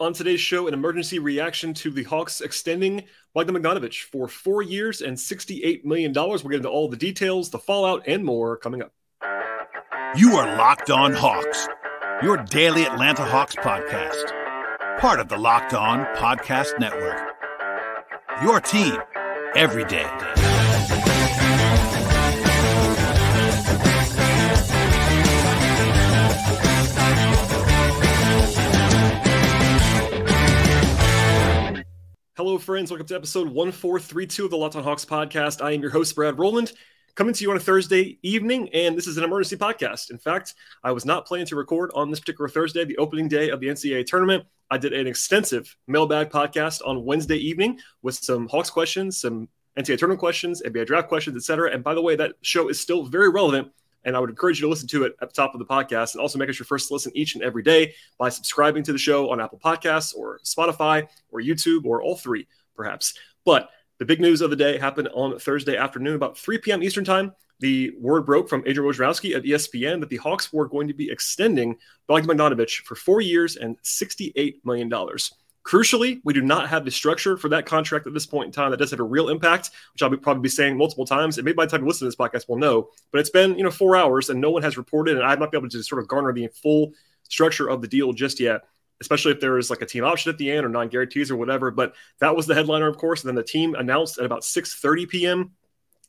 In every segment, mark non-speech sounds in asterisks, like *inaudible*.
On today's show, an emergency reaction to the Hawks extending Bogdan Bogdanovic for four years and $68 million. We'll get into all the details, the fallout, and more coming up. You are Locked On Hawks, your daily Atlanta Hawks podcast, part of the Locked On Podcast Network. Your team every day. Hello, friends. Welcome to episode 1432 of the Locked On Hawks podcast. I am your host, Brad Rowland, coming to you on a Thursday evening, and this is an emergency podcast. In fact, I was not planning to record on this particular Thursday, the opening day of the NCAA tournament. I did an extensive mailbag podcast on Wednesday evening with some Hawks questions, some NCAA tournament questions, NBA draft questions, etc. And by the way, that show is still very relevant and I would encourage you to listen to it at the top of the podcast and also make it your first listen each and every day by subscribing to the show on Apple Podcasts or Spotify or YouTube or all three, perhaps. But the big news of the day happened on Thursday afternoon, about 3 p.m. Eastern Time. The word broke from Adrian Wojnarowski at ESPN that the Hawks were going to be extending Bogdan Bogdanovic for four years and $68 million. Crucially, we do not have the structure for that contract at this point in time. That does have a real impact, which I'll be, probably be saying multiple times. And maybe by the time you listen to this podcast, we'll know. But it's been you know four hours, and no one has reported, and I've not been able to sort of garner the full structure of the deal just yet. Especially if there is like a team option at the end or non-guarantees or whatever. But that was the headliner, of course. And then the team announced at about 6:30 p.m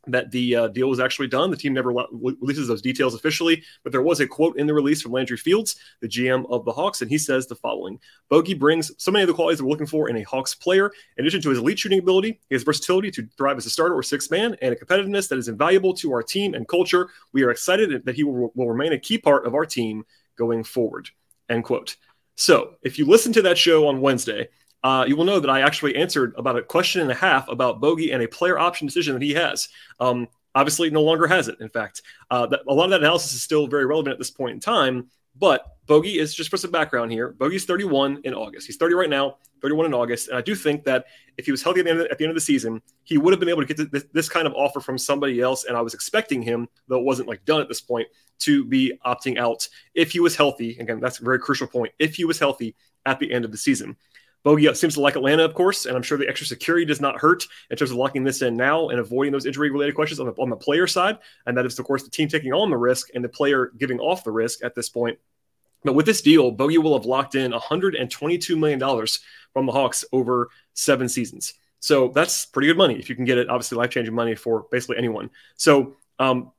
that the uh, deal was actually done. The team never releases those details officially, but there was a quote in the release from Landry Fields, the GM of the Hawks, and he says the following Bogey brings so many of the qualities that we're looking for in a Hawks player. In addition to his elite shooting ability, his versatility to thrive as a starter or sixth man, and a competitiveness that is invaluable to our team and culture. We are excited that he will, will remain a key part of our team going forward. End quote. So if you listen to that show on Wednesday, uh, you will know that I actually answered about a question and a half about Bogey and a player option decision that he has. Um, obviously, no longer has it. In fact, uh, that, a lot of that analysis is still very relevant at this point in time. But Bogey is just for some background here. Bogey's 31 in August. He's 30 right now, 31 in August. And I do think that if he was healthy at the end of the, the, end of the season, he would have been able to get this, this, kind of offer from somebody else. And I was expecting him, though it wasn't like done at this point, to be opting out if he was healthy. Again, that's a very crucial point. If he was healthy at the end of the season. Bogey seems to like Atlanta, of course, and I'm sure the extra security does not hurt in terms of locking this in now and avoiding those injury related questions on the, on the player side. And that is, of course, the team taking on the risk and the player giving off the risk at this point. But with this deal, Bogey will have locked in $122 million from the Hawks over seven seasons. So that's pretty good money if you can get it. Obviously, life changing money for basically anyone. So, um,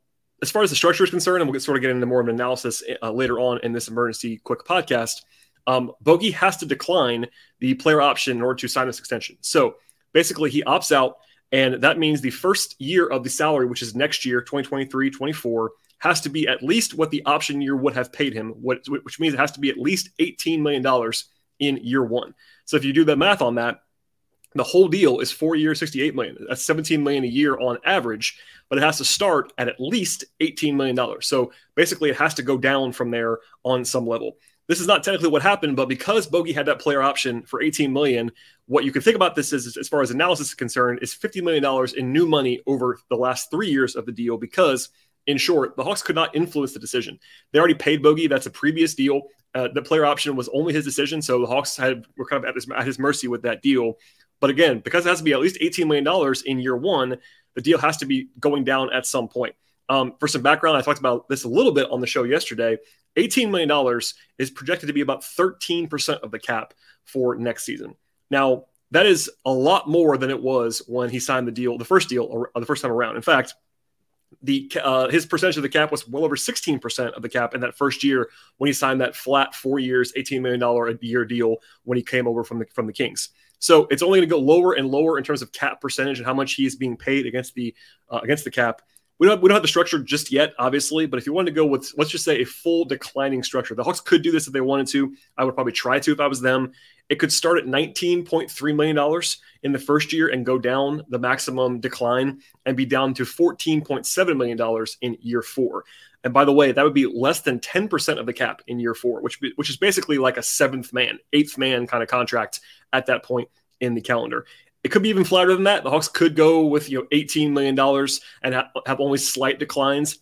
as far as the structure is concerned, and we'll get sort of get into more of an analysis uh, later on in this emergency quick podcast um, Bogey has to decline the player option in order to sign this extension. So basically, he opts out, and that means the first year of the salary, which is next year, 2023 24, has to be at least what the option year would have paid him, which means it has to be at least $18 million in year one. So if you do the math on that, the whole deal is four years, 68 million. That's 17 million a year on average, but it has to start at at least 18 million dollars. So basically, it has to go down from there on some level. This is not technically what happened, but because Bogey had that player option for 18 million, what you can think about this is, as far as analysis is concerned, is 50 million dollars in new money over the last three years of the deal. Because, in short, the Hawks could not influence the decision. They already paid Bogey. That's a previous deal. Uh, the player option was only his decision, so the Hawks had were kind of at his, at his mercy with that deal. But again, because it has to be at least 18 million dollars in year one, the deal has to be going down at some point. Um, for some background, I talked about this a little bit on the show yesterday. $18 million is projected to be about 13% of the cap for next season. Now, that is a lot more than it was when he signed the deal, the first deal, or the first time around. In fact, the uh, his percentage of the cap was well over 16% of the cap in that first year when he signed that flat four years, $18 million a year deal when he came over from the from the Kings. So it's only going to go lower and lower in terms of cap percentage and how much he is being paid against the uh, against the cap we don't, we don't have the structure just yet, obviously, but if you wanted to go with, let's just say, a full declining structure, the Hawks could do this if they wanted to. I would probably try to if I was them. It could start at $19.3 million in the first year and go down the maximum decline and be down to $14.7 million in year four. And by the way, that would be less than 10% of the cap in year four, which, which is basically like a seventh man, eighth man kind of contract at that point in the calendar. It could be even flatter than that. The Hawks could go with you know $18 million and ha- have only slight declines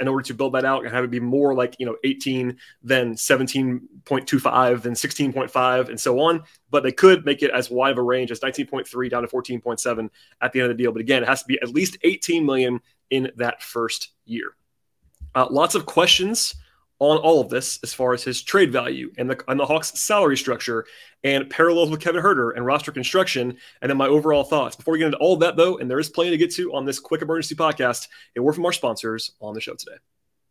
in order to build that out and have it be more like you know 18 then 17.25 then 16.5 and so on. But they could make it as wide of a range as 19.3 down to 14.7 at the end of the deal. But again it has to be at least 18 million in that first year. Uh, lots of questions on all of this as far as his trade value and the, and the Hawks' salary structure and parallels with Kevin Huerter and roster construction, and then my overall thoughts. Before we get into all of that, though, and there is plenty to get to on this quick emergency podcast, a word from our sponsors on the show today.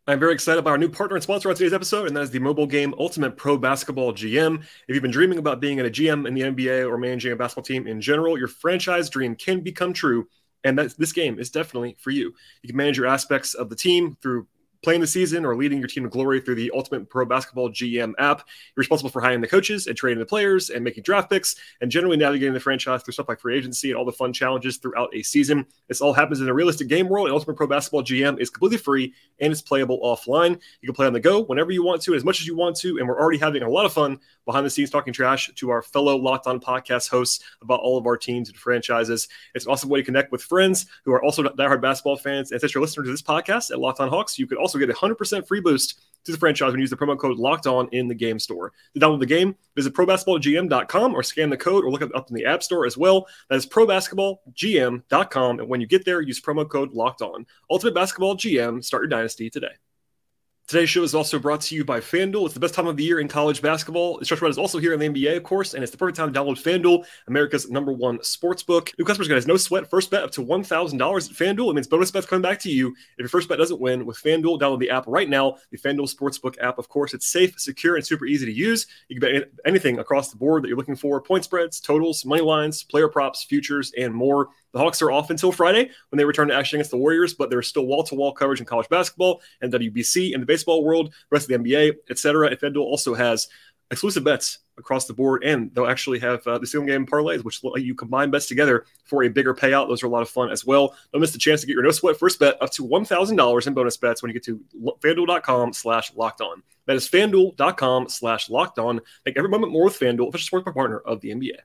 I'm very excited about our new partner and sponsor on today's episode, and that is the mobile game Ultimate Pro Basketball GM. If you've been dreaming about being a GM in the NBA or managing a basketball team in general, your franchise dream can become true. And this game is definitely for you. You can manage your aspects of the team through playing the season or leading your team to glory through the Ultimate Pro Basketball GM app. You're responsible for hiring the coaches and training the players and making draft picks and generally navigating the franchise through stuff like free agency and all the fun challenges throughout a season. This all happens in a realistic game world. And Ultimate Pro Basketball GM is completely free and it's playable offline. You can play on the go whenever you want to, as much as you want to. And we're already having a lot of fun behind the scenes talking trash to our fellow Locked On podcast hosts about all of our teams and franchises. It's an awesome way to connect with friends who are also diehard basketball fans. And since you're listening to this podcast at Locked On Hawks, you could also get a 100% free boost to the franchise when you use the promo code locked on in the game store. To download the game, visit probasketballgm.com or scan the code or look it up in the App Store as well. That is probasketballgm.com. And when you get there, use promo code locked on. Ultimate Basketball GM, start your dynasty today. Today's show is also brought to you by FanDuel. It's the best time of the year in college basketball. The Stretch Run is also here in the NBA, of course, and it's the perfect time to download FanDuel, America's number one sports book. New customers get no sweat first bet up to $1,000 at FanDuel. It means bonus bets coming back to you if your first bet doesn't win with FanDuel. Download the app right now, the FanDuel Sportsbook app. Of course, it's safe, secure, and super easy to use. You can bet anything across the board that you're looking for point spreads, totals, money lines, player props, futures, and more. The Hawks are off until Friday when they return to action against the Warriors, but there's still wall to wall coverage in college basketball and WBC in the baseball world, rest of the NBA, etc. And FanDuel also has exclusive bets across the board, and they'll actually have uh, the single game parlays, which let you combine bets together for a bigger payout. Those are a lot of fun as well. Don't miss the chance to get your no sweat first bet up to $1,000 in bonus bets when you get to fanduel.com slash locked on. That is fanduel.com slash locked on. Make every moment more with FanDuel, official sports partner of the NBA.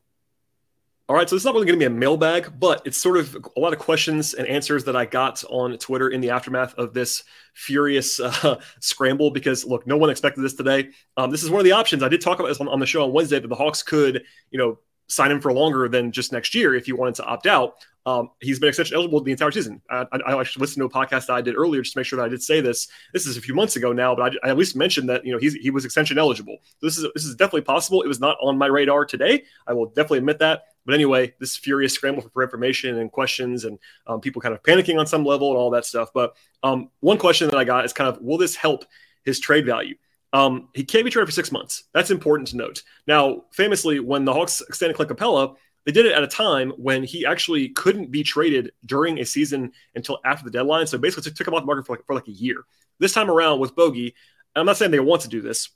All right, so it's not really going to be a mailbag, but it's sort of a lot of questions and answers that I got on Twitter in the aftermath of this furious uh, *laughs* scramble. Because look, no one expected this today. Um, this is one of the options I did talk about this on, on the show on Wednesday that the Hawks could, you know, sign him for longer than just next year if you wanted to opt out. Um, he's been extension eligible the entire season. I, I, I, listened to a podcast that I did earlier just to make sure that I did say this. This is a few months ago now, but I, I at least mentioned that you know he was extension eligible. So this is this is definitely possible. It was not on my radar today. I will definitely admit that. But anyway, this furious scramble for information and questions and um, people kind of panicking on some level and all that stuff. But um, one question that I got is kind of, will this help his trade value? Um, he can't be traded for six months. That's important to note. Now, famously, when the Hawks extended Clint Capela, they did it at a time when he actually couldn't be traded during a season until after the deadline. So basically, took him off the market for like, for like a year. This time around with Bogey, I'm not saying they want to do this,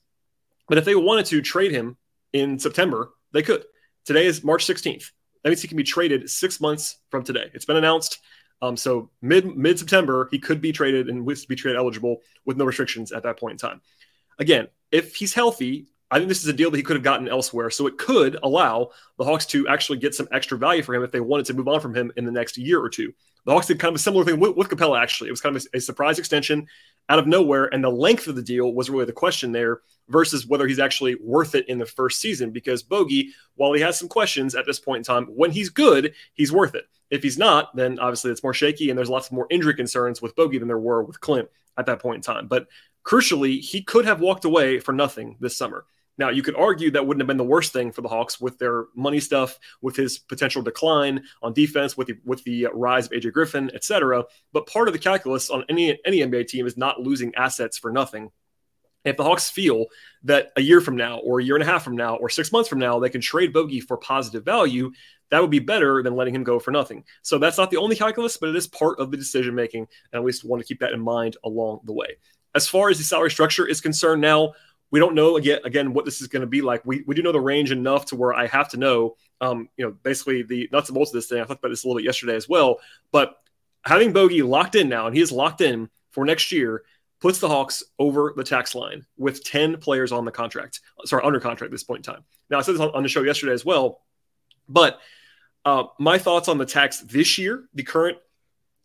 but if they wanted to trade him in September, they could. Today is March 16th. That means he can be traded six months from today. It's been announced. Um, so mid mid September, he could be traded and would be trade eligible with no restrictions at that point in time. Again, if he's healthy, I think this is a deal that he could have gotten elsewhere. So it could allow the Hawks to actually get some extra value for him if they wanted to move on from him in the next year or two. The Hawks did kind of a similar thing with, with Capela, actually. It was kind of a, a, surprise extension out of nowhere. And the length of the deal was really the question there versus whether he's actually worth it in the first season. Because Bogey, while he has some questions at this point in time, when he's good, he's worth it. If he's not, then obviously it's more shaky and there's lots more injury concerns with Bogey than there were with Clint at that point in time. But crucially, he could have walked away for nothing this summer. Now, you could argue that wouldn't have been the worst thing for the Hawks with their money stuff, with his potential decline on defense, with the with the rise of AJ Griffin, et cetera. But part of the calculus on any any NBA team is not losing assets for nothing. If the Hawks feel that a year from now, or a year and a half from now, or six months from now, they can trade Bogey for positive value, that would be better than letting him go for nothing. So that's not the only calculus, but it is part of the decision making. And at least want to keep that in mind along the way. As far as the salary structure is concerned now, we don't know again again what this is going to be like. We, we do know the range enough to where I have to know, um, you know, basically the nuts and bolts of this thing. I talked about this a little bit yesterday as well. But having Bogey locked in now, and he is locked in for next year, puts the Hawks over the tax line with 10 players on the contract, sorry, under contract at this point in time. Now, I said this on the show yesterday as well, but uh, my thoughts on the tax this year, the current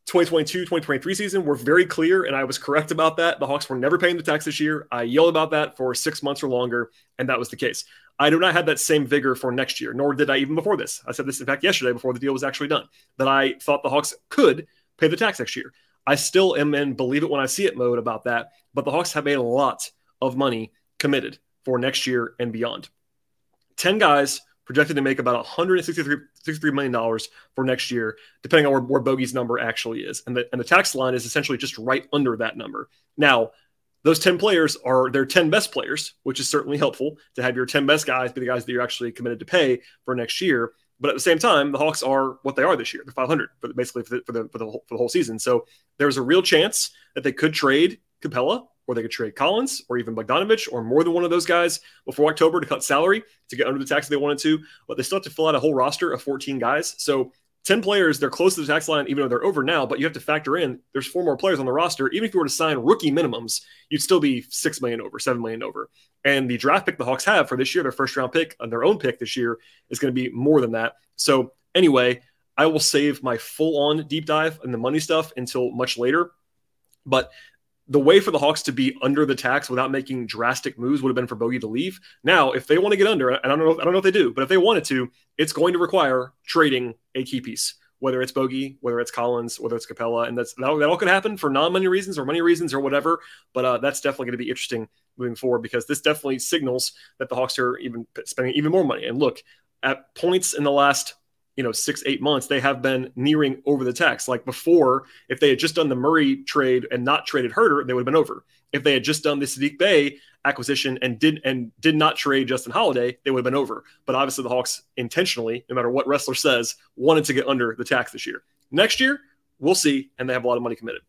2022 2023 season were very clear, and I was correct about that. The Hawks were never paying the tax this year. I yelled about that for six months or longer, and that was the case. I do not have that same vigor for next year, nor did I even before this. I said this, in fact, yesterday before the deal was actually done, that I thought the Hawks could pay the tax next year. I still am in believe it when I see it mode about that, but the Hawks have a lot of money committed for next year and beyond. 10 guys projected to make about $163 million for next year, depending on where, where Bogey's number actually is. And the, and the tax line is essentially just right under that number. Now, those 10 players are their 10 best players, which is certainly helpful to have your 10 best guys be the guys that you're actually committed to pay for next year. But at the same time, the Hawks are what they are this year. They're 500 for the, basically for the, for the, for the, whole, for the whole season. So there's a real chance that they could trade Capela or they could trade Collins or even Bogdanovic or more than one of those guys before October to cut salary to get under the tax if they wanted to. But they still have to fill out a whole roster of 14 guys. So 10 players, they're close to the tax line, even though they're over now. But you have to factor in there's four more players on the roster. Even if you were to sign rookie minimums, you'd still be six million over, seven million over. And the draft pick the Hawks have for this year, their first round pick and their own pick this year is going to be more than that. So anyway, I will save my full on deep dive and the money stuff until much later. But the way for the Hawks to be under the tax without making drastic moves would have been for Bogey to leave. Now, if they want to get under, and I don't know, I don't know if they do, but if they wanted to, it's going to require trading a key piece, whether it's Bogey, whether it's Collins, whether it's Capela, and that's that, that all could happen for non-money reasons or money reasons or whatever. But uh, that's definitely going to be interesting moving forward because this definitely signals that the Hawks are even spending even more money. And look, at points in the last you know six eight months they have been nearing over the tax. Like before if they had just done the murray trade and not traded Huerter they would have been over. If they had just done the Saddiq Bey acquisition and did and did not trade Justin Holiday they would have been over. But obviously the Hawks intentionally no matter what Ressler says wanted to get under the tax this year. Next year we'll see and they have a lot of money committed.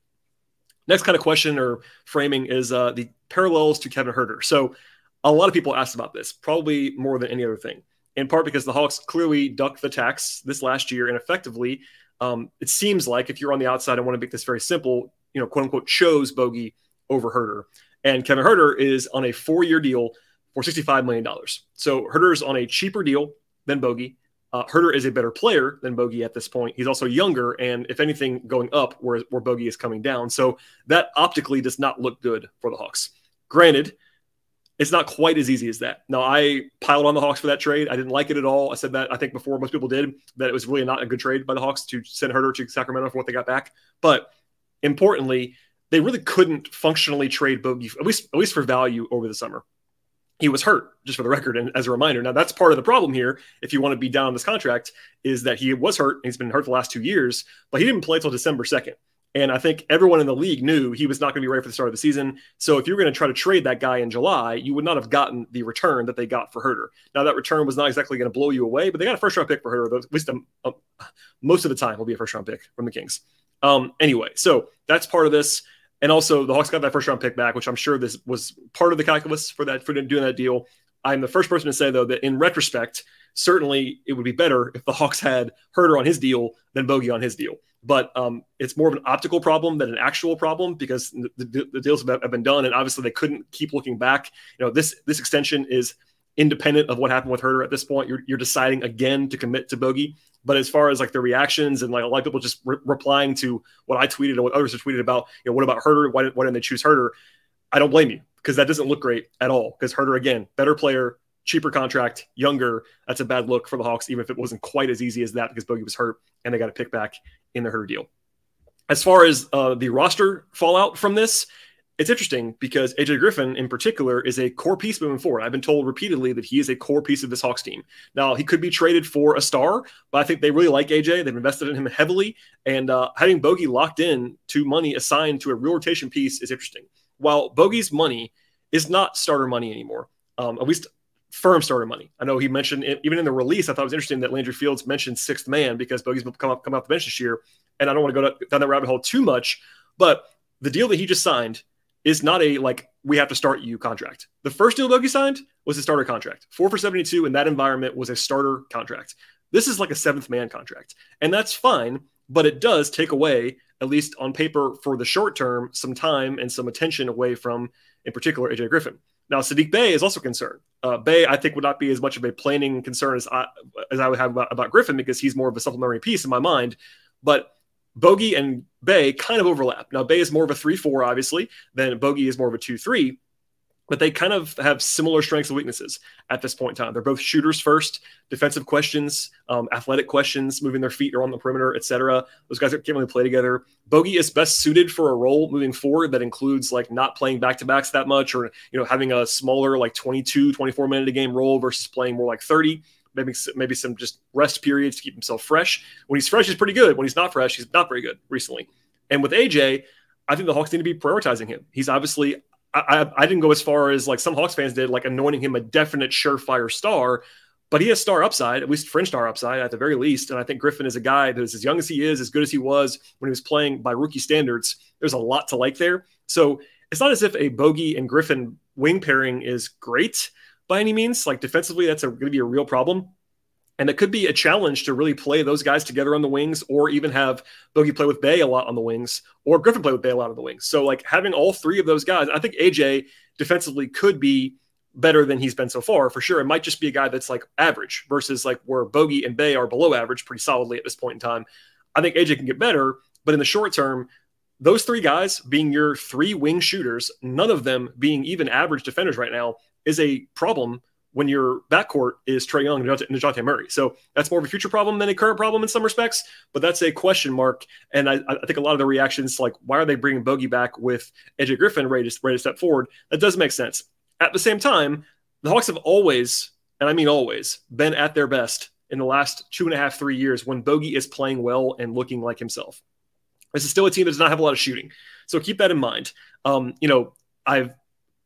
Next kind of question or framing is uh, the parallels to Kevin Huerter. So a lot of people asked about this probably more than any other thing in part because the Hawks clearly ducked the tax this last year and effectively, um, it seems like if you're on the outside, I want to make this very simple, you know, quote unquote, chose Bogey over Huerter. And Kevin Huerter is on a four year deal for $65 million. So Huerter is on a cheaper deal than Bogey. Uh, Huerter is a better player than Bogey at this point. He's also younger, and if anything, going up where, where Bogey is coming down. So that optically does not look good for the Hawks. Granted, it's not quite as easy as that. Now, I piled on the Hawks for that trade. I didn't like it at all. I said that I think before most people did that it was really not a good trade by the Hawks to send Huerter to Sacramento for what they got back. But importantly, they really couldn't functionally trade Bogey at least at least for value over the summer. He was hurt, just for the record, and as a reminder. Now that's part of the problem here. If you want to be down on this contract, is that he was hurt. He's been hurt the last two years, but he didn't play until December second. And I think everyone in the league knew he was not going to be ready for the start of the season. So if you were going to try to trade that guy in July, you would not have gotten the return that they got for Huerter. Now that return was not exactly going to blow you away, but they got a first round pick for Huerter. At least um, uh, most of the time will be a first round pick from the Kings. Um, anyway, so that's part of this. And also the Hawks got that first round pick back, which I'm sure this was part of the calculus for that for doing that deal. I'm the first person to say though that in retrospect, certainly it would be better if the Hawks had Huerter on his deal than Bogey on his deal but um, it's more of an optical problem than an actual problem because the, the, deals have been done and obviously they couldn't keep looking back. You know, this this extension is independent of what happened with Huerter at this point. You're, you're deciding again to commit to Bogey. But as far as like the reactions and like a lot of people just re- replying to what I tweeted and what others have tweeted about, you know, what about Huerter? Why, why didn't they choose Huerter? I don't blame you because that doesn't look great at all. Because Huerter, again, better player, cheaper contract, younger. That's a bad look for the Hawks, even if it wasn't quite as easy as that because Bogey was hurt and they got to pick back in the Huerter deal. As far as uh, the roster fallout from this, it's interesting because AJ Griffin, in particular, is a core piece moving forward. I've been told repeatedly that he is a core piece of this Hawks team. Now, he could be traded for a star, but I think they really like AJ. They've invested in him heavily, and uh, having Bogey locked in to money assigned to a real rotation piece is interesting. While Bogey's money is not starter money anymore, um, at least firm starter money. I know he mentioned even in the release. I thought it was interesting that Landry Fields mentioned sixth man because Bogey's come up come off the bench this year, and I don't want to go down that rabbit hole too much. But the deal that he just signed is not a like we have to start you contract. The first deal Bogey signed was a starter contract. Four for seventy two in that environment was a starter contract. This is like a seventh man contract, and that's fine. But it does take away, at least on paper, for the short term, some time and some attention away from, in particular, AJ Griffin. Now, Saddiq Bey is also concerned. Uh, Bey, I think, would not be as much of a planning concern as I, as I would have about, about Griffin because he's more of a supplementary piece in my mind. But Bogey and Bey kind of overlap. Now, Bey is more of a 3 4, obviously, than Bogey is more of a 2 3 but they kind of have similar strengths and weaknesses at this point in time. They're both shooters first, defensive questions, um, athletic questions, moving their feet or on the perimeter, etc. Those guys can't really play together. Bogey is best suited for a role moving forward that includes like not playing back to backs that much or you know having a smaller like 22, 24 minute a game role versus playing more like 30. Maybe, maybe some just rest periods to keep himself fresh. When he's fresh, he's pretty good. When he's not fresh, he's not very good recently. And with AJ, I think the Hawks need to be prioritizing him. He's obviously I, I didn't go as far as like some Hawks fans did, like anointing him a definite surefire star, but he has star upside, at least fringe star upside at the very least. And I think Griffin is a guy that is as young as he is, as good as he was when he was playing by rookie standards. There's a lot to like there. So it's not as if a Bogey and Griffin wing pairing is great by any means. Like defensively, that's going to be a real problem. And it could be a challenge to really play those guys together on the wings, or even have Bogey play with Bey a lot on the wings, or Griffin play with Bey a lot on the wings. So, like having all three of those guys, I think AJ defensively could be better than he's been so far for sure. It might just be a guy that's like average versus like where Bogey and Bey are below average pretty solidly at this point in time. I think AJ can get better, but in the short term, those three guys being your three wing shooters, none of them being even average defenders right now, is a problem when your backcourt is Trae Young and Dejounte Murray. So that's more of a future problem than a current problem in some respects, but that's a question mark. And I, I think a lot of the reactions, like, why are they bringing Bogey back with AJ Griffin ready to, ready to step forward? That does make sense. At the same time, the Hawks have always, and I mean always, been at their best in the last two and a half, three years when Bogey is playing well and looking like himself. This is still a team that does not have a lot of shooting. So keep that in mind. Um, you know, I've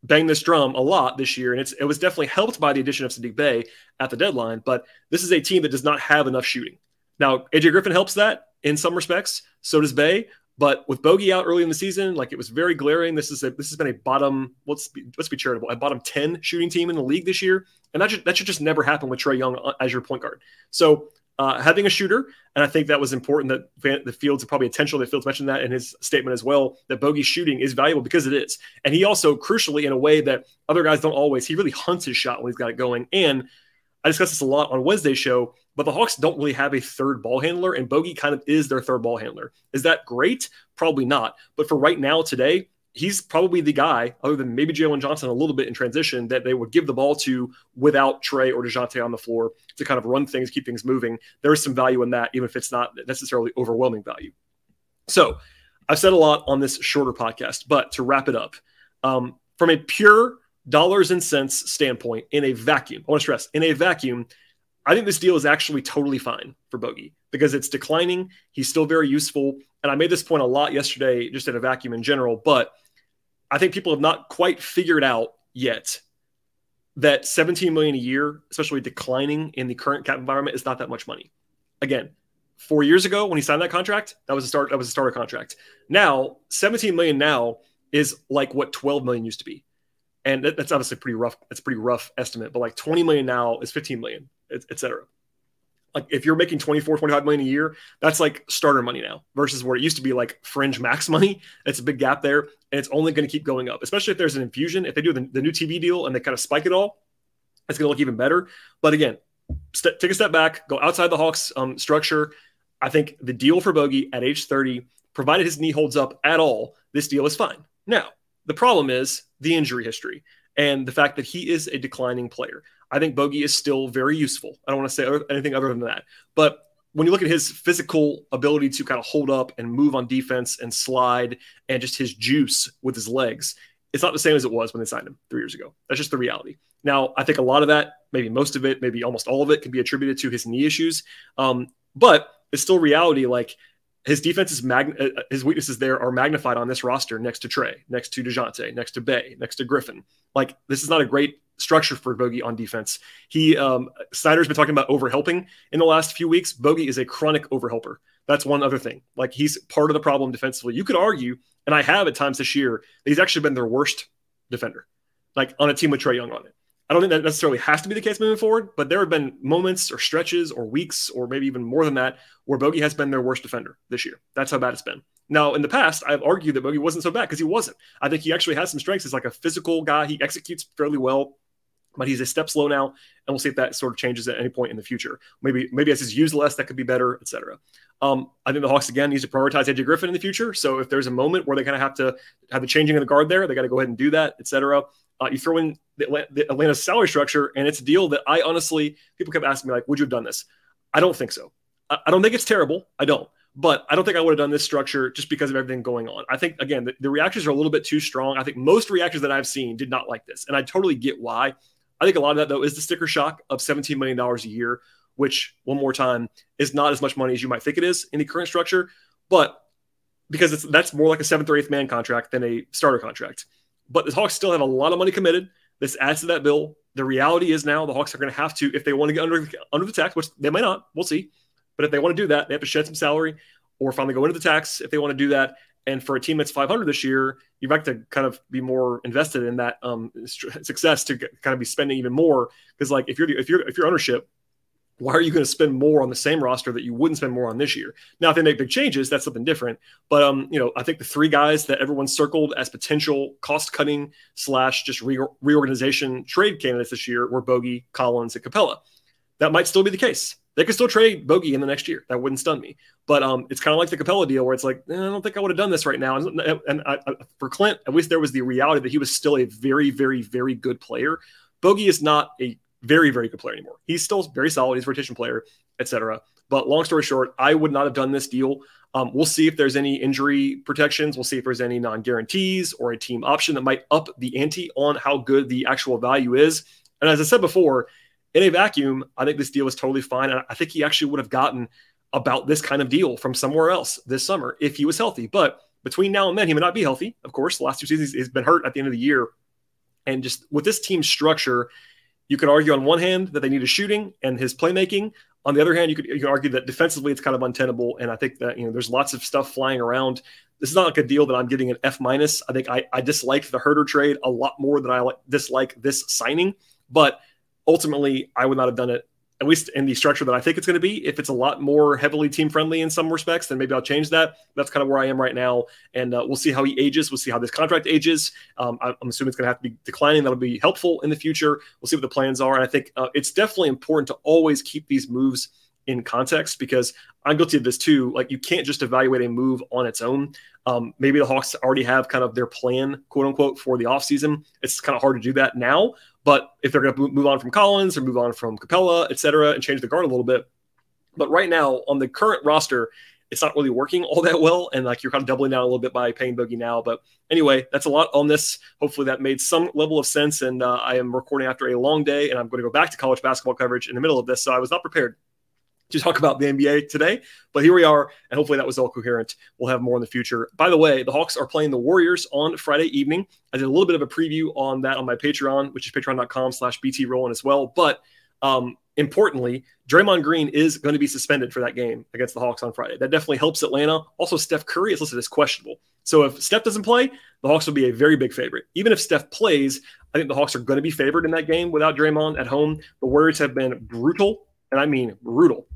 banged this drum a lot this year, and it's it was definitely helped by the addition of Saddiq Bey at the deadline. But this is a team that does not have enough shooting. Now, AJ Griffin helps that in some respects. So does Bey. But with Bogey out early in the season, like it was very glaring. This is a, this has been a bottom let's be let's be charitable a bottom ten shooting team in the league this year, and that should, that should just never happen with Trae Young uh, as your point guard. So uh, having a shooter, and I think that was important that the Fields probably intentional that Fields mentioned that in his statement as well that bogey shooting is valuable because it is, and he also crucially in a way that other guys don't always. He really hunts his shot when he's got it going, and I discussed this a lot on Wednesday's show. But the Hawks don't really have a third ball handler, and Bogey kind of is their third ball handler. Is that great? Probably not. But for right now, today, he's probably the guy, other than maybe Jalen Johnson a little bit in transition, that they would give the ball to without Trae or DeJounte on the floor to kind of run things, keep things moving. There is some value in that, even if it's not necessarily overwhelming value. So I've said a lot on this shorter podcast, but to wrap it up, um, from a pure dollars and cents standpoint, in a vacuum, I want to stress, in a vacuum, I think this deal is actually totally fine for Bogey because it's declining. He's still very useful. And I made this point a lot yesterday, just in a vacuum in general, but I think people have not quite figured out yet that 17 million a year, especially declining in the current cap environment, is not that much money. Again, four years ago when he signed that contract, that was a start. That was a starter contract. Now, 17 million now is like what 12 million used to be, and that's obviously pretty rough. That's a pretty rough estimate. But like 20 million now is 15 million, et cetera. Like if you're making 24 25 million a year that's like starter money now versus where it used to be like fringe max money. It's a big gap there and it's only going to keep going up especially if there's an infusion. If they do the, the new tv deal and they kind of spike it all it's going to look even better. But again st- take a step back go outside the hawks um, structure. I think the deal for bogey at age 30 provided his knee holds up at all this deal is fine. Now the problem is the injury history and the fact that he is a declining player I think Bogey is still very useful. I don't want to say anything other than that. But when you look at his physical ability to kind of hold up and move on defense and slide and just his juice with his legs, it's not the same as it was when they signed him three years ago. That's just the reality. Now, I think a lot of that, maybe most of it, maybe almost all of it, can be attributed to his knee issues. Um, but it's still reality. Like his defense is mag- uh, uh, his weaknesses there are magnified on this roster next to Trae, next to Dejounte, next to Bey, next to Griffin. Like this is not a great structure for Bogey on defense. He um, Snyder's been talking about overhelping in the last few weeks. Bogey is a chronic overhelper. That's one other thing. Like he's part of the problem defensively. You could argue, and I have at times this year, that he's actually been their worst defender, like on a team with Trae Young on it. I don't think that necessarily has to be the case moving forward, but there have been moments or stretches or weeks or maybe even more than that where Bogey has been their worst defender this year. That's how bad it's been. Now, in the past, I've argued that Bogey wasn't so bad because he wasn't. I think he actually has some strengths He's like a physical guy. He executes fairly well but he's a step slow now, and we'll see if that sort of changes at any point in the future. Maybe maybe as he's used less, that could be better, etc. Um, I think the Hawks again needs to prioritize AJ Griffin in the future. So if there's a moment where they kind of have to have the changing of the guard there, they got to go ahead and do that, etc. Uh, you throw in the, the Atlanta salary structure, and it's a deal that I honestly people kept asking me like, would you have done this? I don't think so. I, I don't think it's terrible. I don't. But I don't think I would have done this structure just because of everything going on. I think, again, the, the, reactions are a little bit too strong. I think most reactions that I've seen did not like this. And I totally get why. I think a lot of that, though, is the sticker shock of $17 million a year, which, one more time, is not as much money as you might think it is in the current structure. But because it's, that's more like a seventh or eighth man contract than a starter contract. But the Hawks still have a lot of money committed. This adds to that bill. The reality is now the Hawks are going to have to, if they want to get under, under the tax, which they might not, we'll see. But if they want to do that, they have to shed some salary or finally go into the tax if they want to do that. And for a team that's 500 this year, you'd like to kind of be more invested in that um, success to kind of be spending even more. Because like if you're if you're if you're ownership, why are you going to spend more on the same roster that you wouldn't spend more on this year? Now, if they make big changes, that's something different. But um, you know, I think the three guys that everyone circled as potential cost cutting slash just re- reorganization trade candidates this year were Bogey, Collins, and Capela. That might still be the case. They could still trade Bogey in the next year. That wouldn't stun me. But um, it's kind of like the Capela deal, where it's like, eh, I don't think I would have done this right now. And, and I, I, for Clint, at least there was the reality that he was still a very, very, very good player. Bogey is not a very, very good player anymore. He's still very solid. He's a rotation player, etc. But long story short, I would not have done this deal. Um, we'll see if there's any injury protections. We'll see if there's any non guarantees or a team option that might up the ante on how good the actual value is. And as I said before, in a vacuum, I think this deal is totally fine. And I think he actually would have gotten about this kind of deal from somewhere else this summer if he was healthy. But between now and then, he may not be healthy. Of course, the last two seasons he's been hurt at the end of the year. And just with this team structure, you could argue on one hand that they need a shooting and his playmaking. On the other hand, you could, you could argue that defensively it's kind of untenable. And I think that you know there's lots of stuff flying around. This is not like a deal that I'm getting an F minus. I think I, I disliked the Huerter trade a lot more than I dislike this signing. But ultimately, I would not have done it at least in the structure that I think it's going to be. If it's a lot more heavily team friendly in some respects, then maybe I'll change that. That's kind of where I am right now, and uh, we'll see how he ages. We'll see how this contract ages. Um, I'm assuming it's going to have to be declining. That'll be helpful in the future. We'll see what the plans are, and I think uh, it's definitely important to always keep these moves in context because I'm guilty of this too. Like you can't just evaluate a move on its own. Um, maybe the Hawks already have kind of their plan, quote unquote, for the offseason. It's kind of hard to do that now. But if they're going to move on from Collins or move on from Capela, et cetera, and change the guard a little bit. But right now, on the current roster, it's not really working all that well. And like you're kind of doubling down a little bit by paying Bogey now. But anyway, that's a lot on this. Hopefully that made some level of sense. And uh, I am recording after a long day and I'm going to go back to college basketball coverage in the middle of this. So I was not prepared to talk about the NBA today. But here we are, and hopefully that was all coherent. We'll have more in the future. By the way, the Hawks are playing the Warriors on Friday evening. I did a little bit of a preview on that on my Patreon, which is patreon.com slash BT as well. But um, importantly, Draymond Green is going to be suspended for that game against the Hawks on Friday. That definitely helps Atlanta. Also, Steph Curry is listed as questionable. So if Steph doesn't play, the Hawks will be a very big favorite. Even if Steph plays, I think the Hawks are going to be favored in that game without Draymond at home. The Warriors have been brutal, and I mean brutal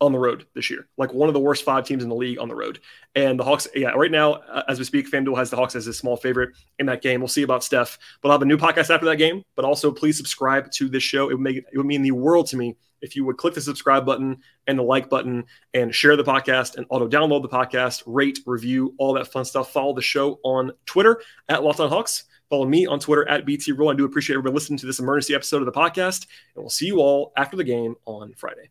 on the road this year, like one of the worst five teams in the league on the road. And the Hawks, yeah, right now, uh, as we speak, FanDuel has the Hawks as a small favorite in that game. We'll see about Steph, but I'll have a new podcast after that game. But also, please subscribe to this show. It would make it would mean the world to me if you would click the subscribe button and the like button and share the podcast and auto download the podcast, rate, review, all that fun stuff. Follow the show on Twitter at Locked On Hawks. Follow me on Twitter at BT Roll. I do appreciate everybody listening to this emergency episode of the podcast, and we'll see you all after the game on Friday.